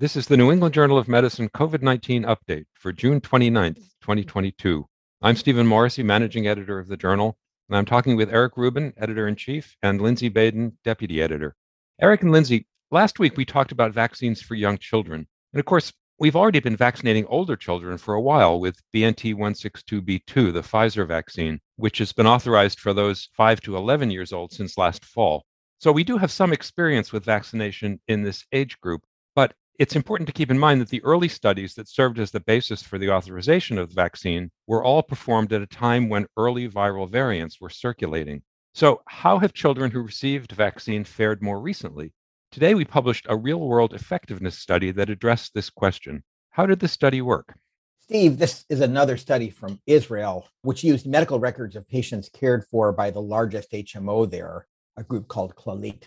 This is the New England Journal of Medicine COVID 19 update for June 29th, 2022. I'm Stephen Morrissey, managing editor of the journal, and I'm talking with Eric Rubin, editor in chief, and Lindsay Baden, deputy editor. Eric and Lindsay, last week we talked about vaccines for young children. And of course, we've already been vaccinating older children for a while with BNT 162b2, the Pfizer vaccine, which has been authorized for those 5 to 11 years old since last fall. So we do have some experience with vaccination in this age group, but it's important to keep in mind that the early studies that served as the basis for the authorization of the vaccine were all performed at a time when early viral variants were circulating. So, how have children who received vaccine fared more recently? Today, we published a real world effectiveness study that addressed this question. How did the study work? Steve, this is another study from Israel, which used medical records of patients cared for by the largest HMO there, a group called Clalit.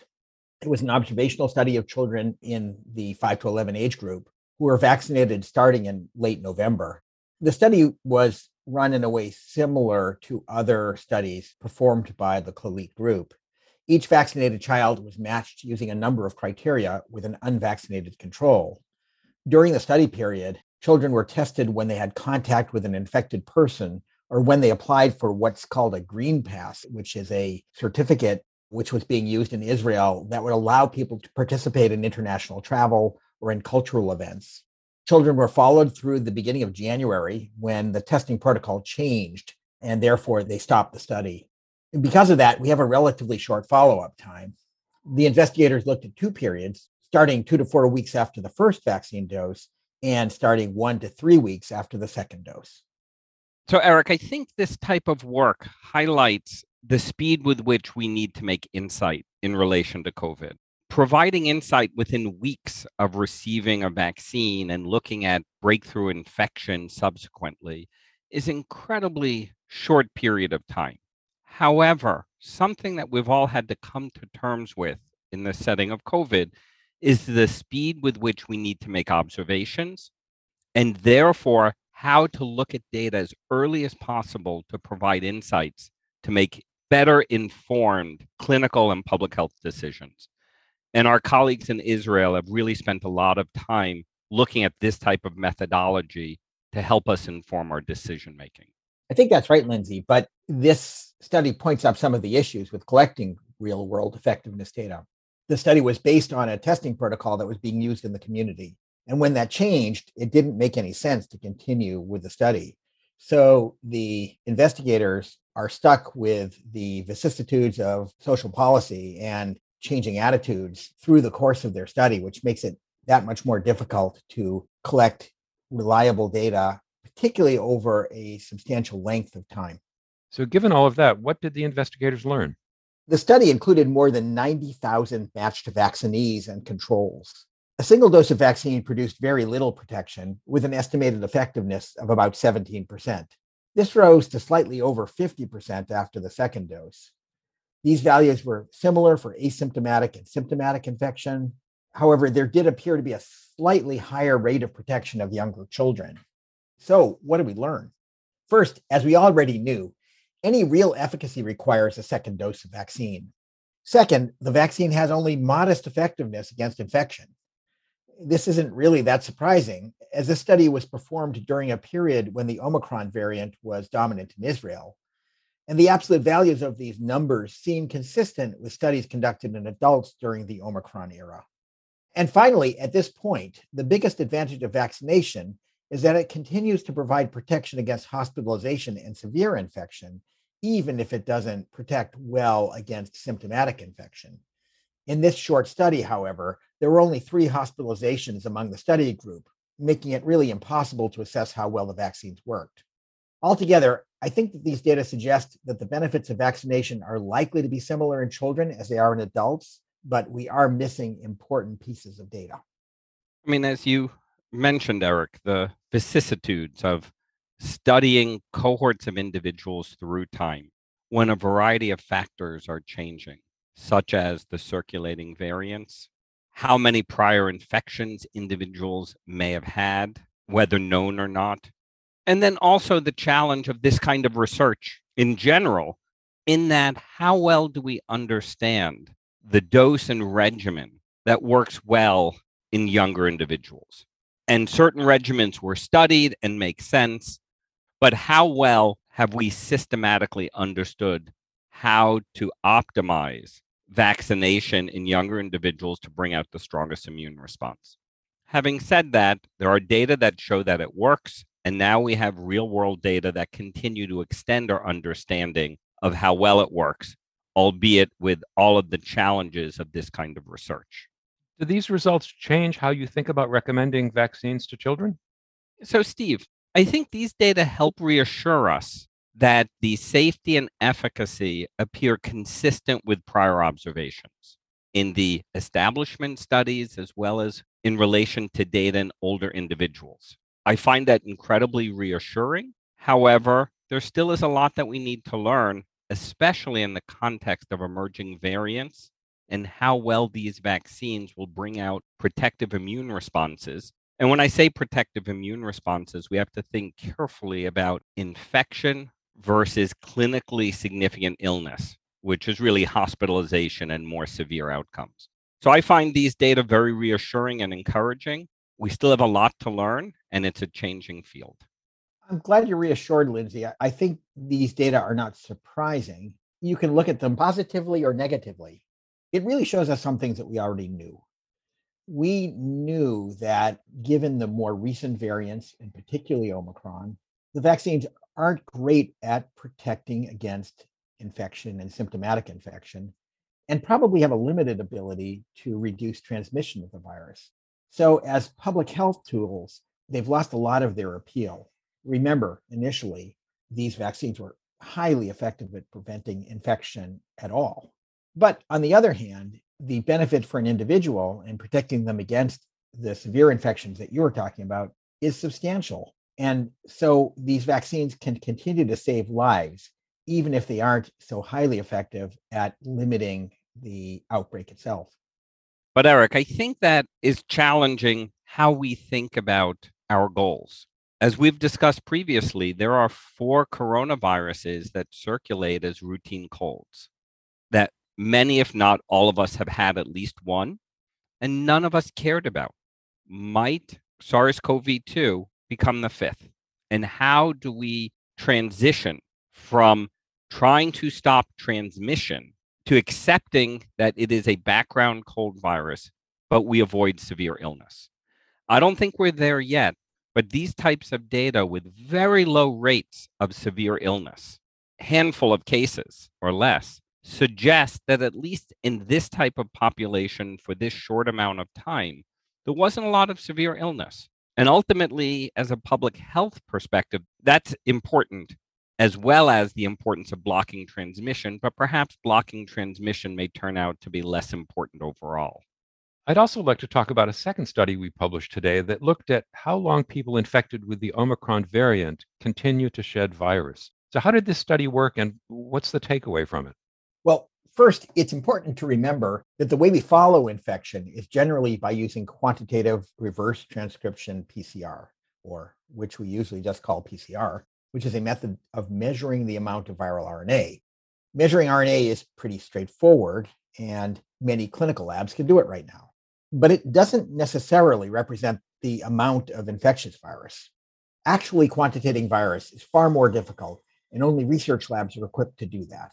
It was an observational study of children in the 5 to 11 age group who were vaccinated starting in late November. The study was run in a way similar to other studies performed by the Clalit group. Each vaccinated child was matched using a number of criteria with an unvaccinated control. During the study period, children were tested when they had contact with an infected person or when they applied for what's called a green pass, which is a certificate which was being used in Israel that would allow people to participate in international travel or in cultural events. Children were followed through the beginning of January when the testing protocol changed, and therefore they stopped the study. And because of that, we have a relatively short follow up time. The investigators looked at two periods, starting two to four weeks after the first vaccine dose and starting one to three weeks after the second dose. So, Eric, I think this type of work highlights the speed with which we need to make insight in relation to COVID. Providing insight within weeks of receiving a vaccine and looking at breakthrough infection subsequently is an incredibly short period of time. However, something that we've all had to come to terms with in the setting of COVID is the speed with which we need to make observations and therefore how to look at data as early as possible to provide insights to make better informed clinical and public health decisions. And our colleagues in Israel have really spent a lot of time looking at this type of methodology to help us inform our decision making. I think that's right, Lindsay. But this study points up some of the issues with collecting real world effectiveness data. The study was based on a testing protocol that was being used in the community. And when that changed, it didn't make any sense to continue with the study. So the investigators are stuck with the vicissitudes of social policy and changing attitudes through the course of their study, which makes it that much more difficult to collect reliable data, particularly over a substantial length of time. So, given all of that, what did the investigators learn? The study included more than 90,000 matched vaccinees and controls. A single dose of vaccine produced very little protection, with an estimated effectiveness of about 17%. This rose to slightly over 50% after the second dose. These values were similar for asymptomatic and symptomatic infection. However, there did appear to be a slightly higher rate of protection of younger children. So, what did we learn? First, as we already knew, any real efficacy requires a second dose of vaccine. Second, the vaccine has only modest effectiveness against infection this isn't really that surprising, as this study was performed during a period when the Omicron variant was dominant in Israel. And the absolute values of these numbers seem consistent with studies conducted in adults during the Omicron era. And finally, at this point, the biggest advantage of vaccination is that it continues to provide protection against hospitalization and severe infection, even if it doesn't protect well against symptomatic infection. In this short study, however, there were only three hospitalizations among the study group, making it really impossible to assess how well the vaccines worked. Altogether, I think that these data suggest that the benefits of vaccination are likely to be similar in children as they are in adults, but we are missing important pieces of data. I mean, as you mentioned, Eric, the vicissitudes of studying cohorts of individuals through time when a variety of factors are changing such as the circulating variants, how many prior infections individuals may have had, whether known or not, and then also the challenge of this kind of research in general, in that how well do we understand the dose and regimen that works well in younger individuals. And certain regimens were studied and make sense, but how well have we systematically understood how to optimize vaccination in younger individuals to bring out the strongest immune response? Having said that, there are data that show that it works. And now we have real world data that continue to extend our understanding of how well it works, albeit with all of the challenges of this kind of research. Do these results change how you think about recommending vaccines to children? So, Steve, I think these data help reassure us that the safety and efficacy appear consistent with prior observations in the establishment studies as well as in relation to data in older individuals. I find that incredibly reassuring. However, there still is a lot that we need to learn, especially in the context of emerging variants and how well these vaccines will bring out protective immune responses. And when I say protective immune responses, we have to think carefully about infection versus clinically significant illness, which is really hospitalization and more severe outcomes. So I find these data very reassuring and encouraging. We still have a lot to learn, and it's a changing field. I'm glad you're reassured, Lindsay. I think these data are not surprising. You can look at them positively or negatively. It really shows us some things that we already knew. We knew that given the more recent variants, and particularly Omicron, the vaccines aren't great at protecting against infection and symptomatic infection, and probably have a limited ability to reduce transmission of the virus. So, as public health tools, they've lost a lot of their appeal. Remember, initially, these vaccines were highly effective at preventing infection at all. But on the other hand, the benefit for an individual in protecting them against the severe infections that you were talking about is substantial. And so these vaccines can continue to save lives, even if they aren't so highly effective at limiting the outbreak itself. But Eric, I think that is challenging how we think about our goals. As we've discussed previously, there are four coronaviruses that circulate as routine colds that many, if not all of us, have had at least one, and none of us cared about. Might SARS CoV 2 become the fifth? And how do we transition from trying to stop transmission to accepting that it is a background cold virus, but we avoid severe illness? I don't think we're there yet, but these types of data with very low rates of severe illness, handful of cases or less, suggest that at least in this type of population for this short amount of time, there wasn't a lot of severe illness. And ultimately, as a public health perspective, that's important, as well as the importance of blocking transmission, but perhaps blocking transmission may turn out to be less important overall. I'd also like to talk about a second study we published today that looked at how long people infected with the Omicron variant continue to shed virus. So, how did this study work and what's the takeaway from it? Well, first, it's important to remember that the way we follow infection is generally by using quantitative reverse transcription PCR, or which we usually just call PCR, which is a method of measuring the amount of viral RNA. Measuring RNA is pretty straightforward, and many clinical labs can do it right now. But it doesn't necessarily represent the amount of infectious virus. Actually quantitating virus is far more difficult, and only research labs are equipped to do that.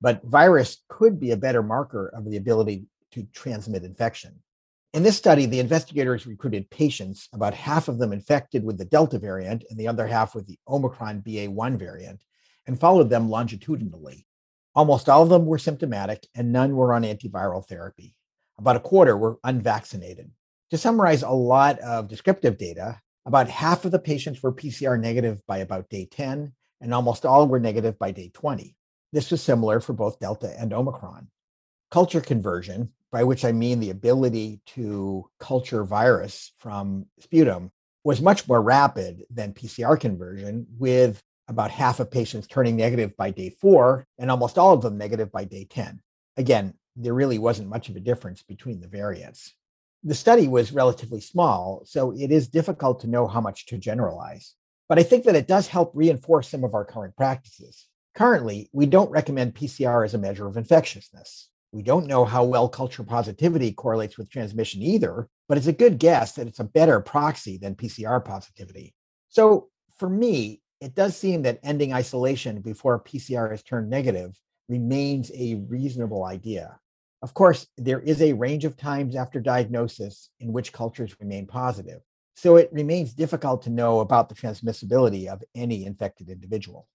But virus could be a better marker of the ability to transmit infection. In this study, the investigators recruited patients, about half of them infected with the Delta variant and the other half with the Omicron BA1 variant, and followed them longitudinally. Almost all of them were symptomatic, and none were on antiviral therapy. About a quarter were unvaccinated. To summarize a lot of descriptive data, about half of the patients were PCR negative by about day 10, and almost all were negative by day 20. This was similar for both Delta and Omicron. Culture conversion, by which I mean the ability to culture virus from sputum, was much more rapid than PCR conversion, with about half of patients turning negative by day four and almost all of them negative by day 10. Again, there really wasn't much of a difference between the variants. The study was relatively small, so it is difficult to know how much to generalize. But I think that it does help reinforce some of our current practices. Currently, we don't recommend PCR as a measure of infectiousness. We don't know how well culture positivity correlates with transmission either, but it's a good guess that it's a better proxy than PCR positivity. So for me, it does seem that ending isolation before PCR is turned negative remains a reasonable idea. Of course, there is a range of times after diagnosis in which cultures remain positive. So it remains difficult to know about the transmissibility of any infected individual.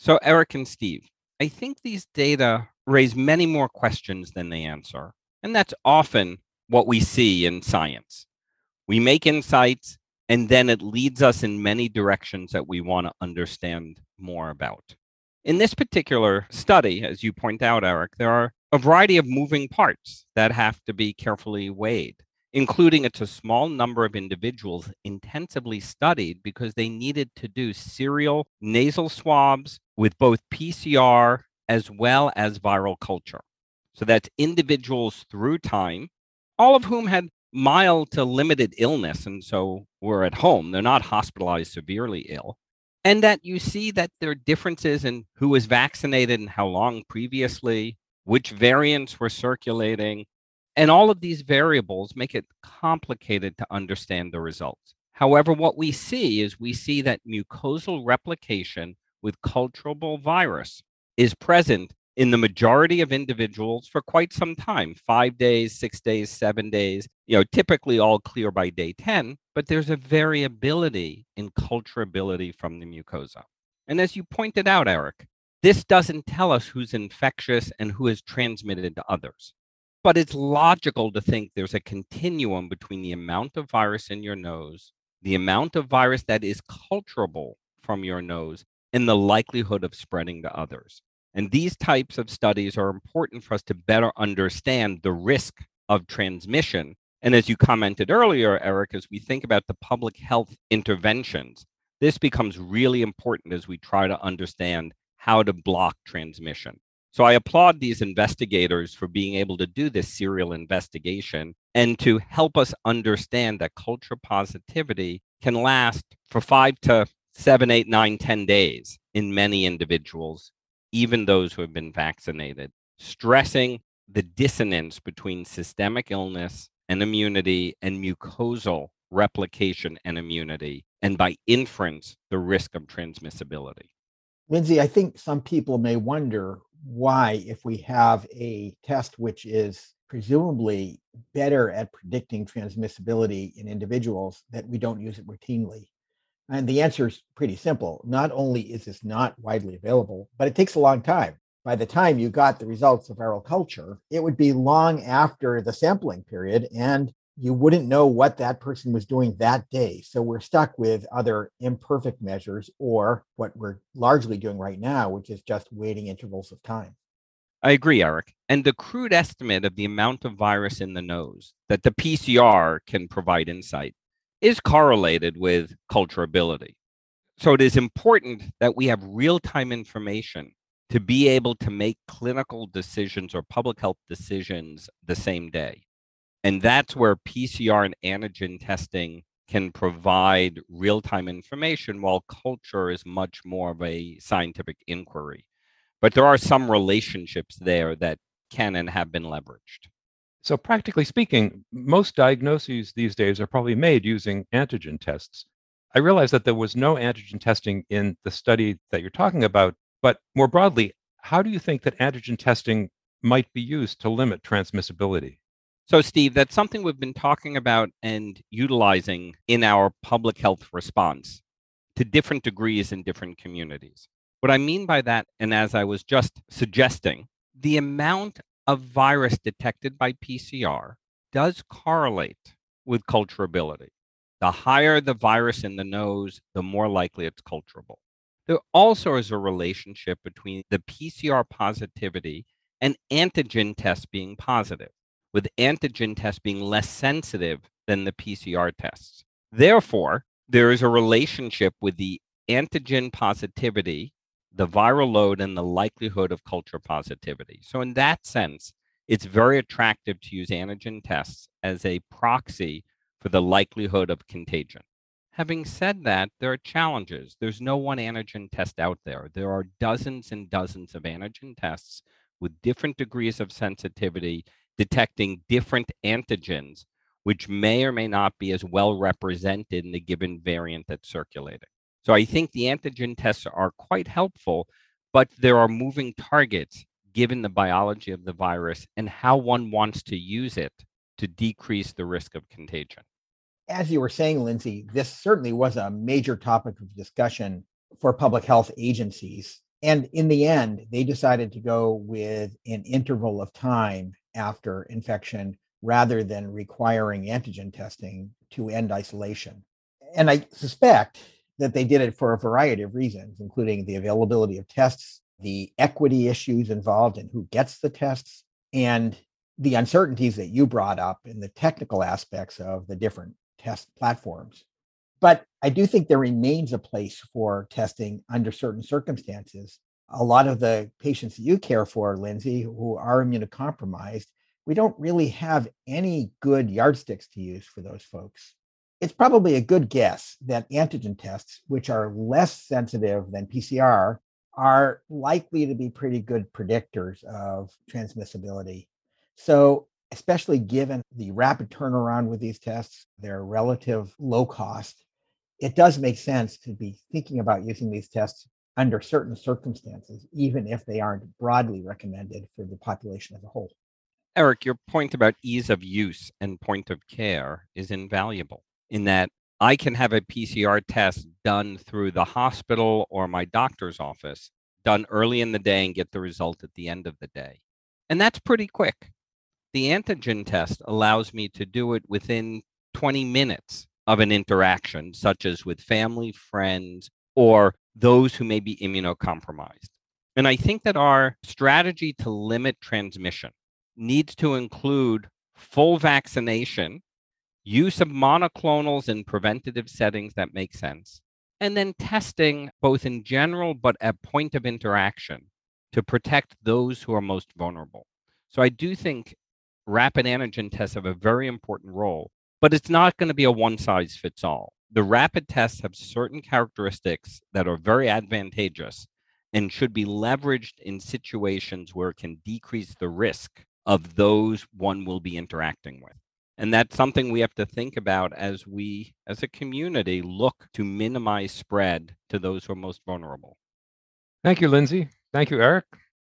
So, Eric and Steve, I think these data raise many more questions than they answer. And that's often what we see in science. We make insights, and then it leads us in many directions that we want to understand more about. In this particular study, as you point out, Eric, there are a variety of moving parts that have to be carefully weighed, including it's a small number of individuals intensively studied because they needed to do serial nasal swabs with both PCR as well as viral culture. So that's individuals through time, all of whom had mild to limited illness and so were at home. They're not hospitalized severely ill. And that you see that there are differences in who was vaccinated and how long previously, which variants were circulating. And all of these variables make it complicated to understand the results. However, what we see is we see that mucosal replication with culturable virus is present in the majority of individuals for quite some time five days, six days, seven days, you know, typically all clear by day 10, but there's a variability in culturability from the mucosa. And as you pointed out, Eric, this doesn't tell us who's infectious and who is transmitted to others. But it's logical to think there's a continuum between the amount of virus in your nose, the amount of virus that is culturable from your nose, and the likelihood of spreading to others. And these types of studies are important for us to better understand the risk of transmission. And as you commented earlier, Eric, as we think about the public health interventions, this becomes really important as we try to understand how to block transmission. So I applaud these investigators for being able to do this serial investigation and to help us understand that culture positivity can last for five to seven, eight, nine, ten days in many individuals even those who have been vaccinated, stressing the dissonance between systemic illness and immunity and mucosal replication and immunity, and by inference, the risk of transmissibility. Lindsay, I think some people may wonder why, if we have a test which is presumably better at predicting transmissibility in individuals, that we don't use it routinely. And the answer is pretty simple. Not only is this not widely available, but it takes a long time. By the time you got the results of viral culture, it would be long after the sampling period, and you wouldn't know what that person was doing that day. So we're stuck with other imperfect measures or what we're largely doing right now, which is just waiting intervals of time. I agree, Eric. And the crude estimate of the amount of virus in the nose that the PCR can provide insight is correlated with culturability. So it is important that we have real time information to be able to make clinical decisions or public health decisions the same day. And that's where PCR and antigen testing can provide real time information, while culture is much more of a scientific inquiry. But there are some relationships there that can and have been leveraged. So, practically speaking, most diagnoses these days are probably made using antigen tests. I realize that there was no antigen testing in the study that you're talking about, but more broadly, how do you think that antigen testing might be used to limit transmissibility? So, Steve, that's something we've been talking about and utilizing in our public health response to different degrees in different communities. What I mean by that, and as I was just suggesting, the amount of virus detected by PCR does correlate with culturability. The higher the virus in the nose, the more likely it's culturable. There also is a relationship between the PCR positivity and antigen tests being positive, with antigen tests being less sensitive than the PCR tests. Therefore, there is a relationship with the antigen positivity the viral load and the likelihood of culture positivity. So, in that sense, it's very attractive to use antigen tests as a proxy for the likelihood of contagion. Having said that, there are challenges. There's no one antigen test out there. There are dozens and dozens of antigen tests with different degrees of sensitivity detecting different antigens which may or may not be as well represented in the given variant that's circulating. So I think the antigen tests are quite helpful, but there are moving targets given the biology of the virus and how one wants to use it to decrease the risk of contagion. As you were saying, Lindsay, this certainly was a major topic of discussion for public health agencies. And in the end, they decided to go with an interval of time after infection rather than requiring antigen testing to end isolation. And I suspect that they did it for a variety of reasons, including the availability of tests, the equity issues involved in who gets the tests, and the uncertainties that you brought up in the technical aspects of the different test platforms. But I do think there remains a place for testing under certain circumstances. A lot of the patients that you care for, Lindsay, who are immunocompromised, we don't really have any good yardsticks to use for those folks. It's probably a good guess that antigen tests, which are less sensitive than PCR, are likely to be pretty good predictors of transmissibility. So, especially given the rapid turnaround with these tests, their relative low cost, it does make sense to be thinking about using these tests under certain circumstances, even if they aren't broadly recommended for the population as a whole. Eric, your point about ease of use and point of care is invaluable in that I can have a PCR test done through the hospital or my doctor's office, done early in the day and get the result at the end of the day. And that's pretty quick. The antigen test allows me to do it within 20 minutes of an interaction, such as with family, friends, or those who may be immunocompromised. And I think that our strategy to limit transmission needs to include full vaccination, use of monoclonals in preventative settings that make sense, and then testing both in general but at point of interaction to protect those who are most vulnerable. So I do think rapid antigen tests have a very important role, but it's not going to be a one size fits all. The rapid tests have certain characteristics that are very advantageous and should be leveraged in situations where it can decrease the risk of those one will be interacting with. And that's something we have to think about as we, as a community, look to minimize spread to those who are most vulnerable. Thank you, Lindsay. Thank you, Eric.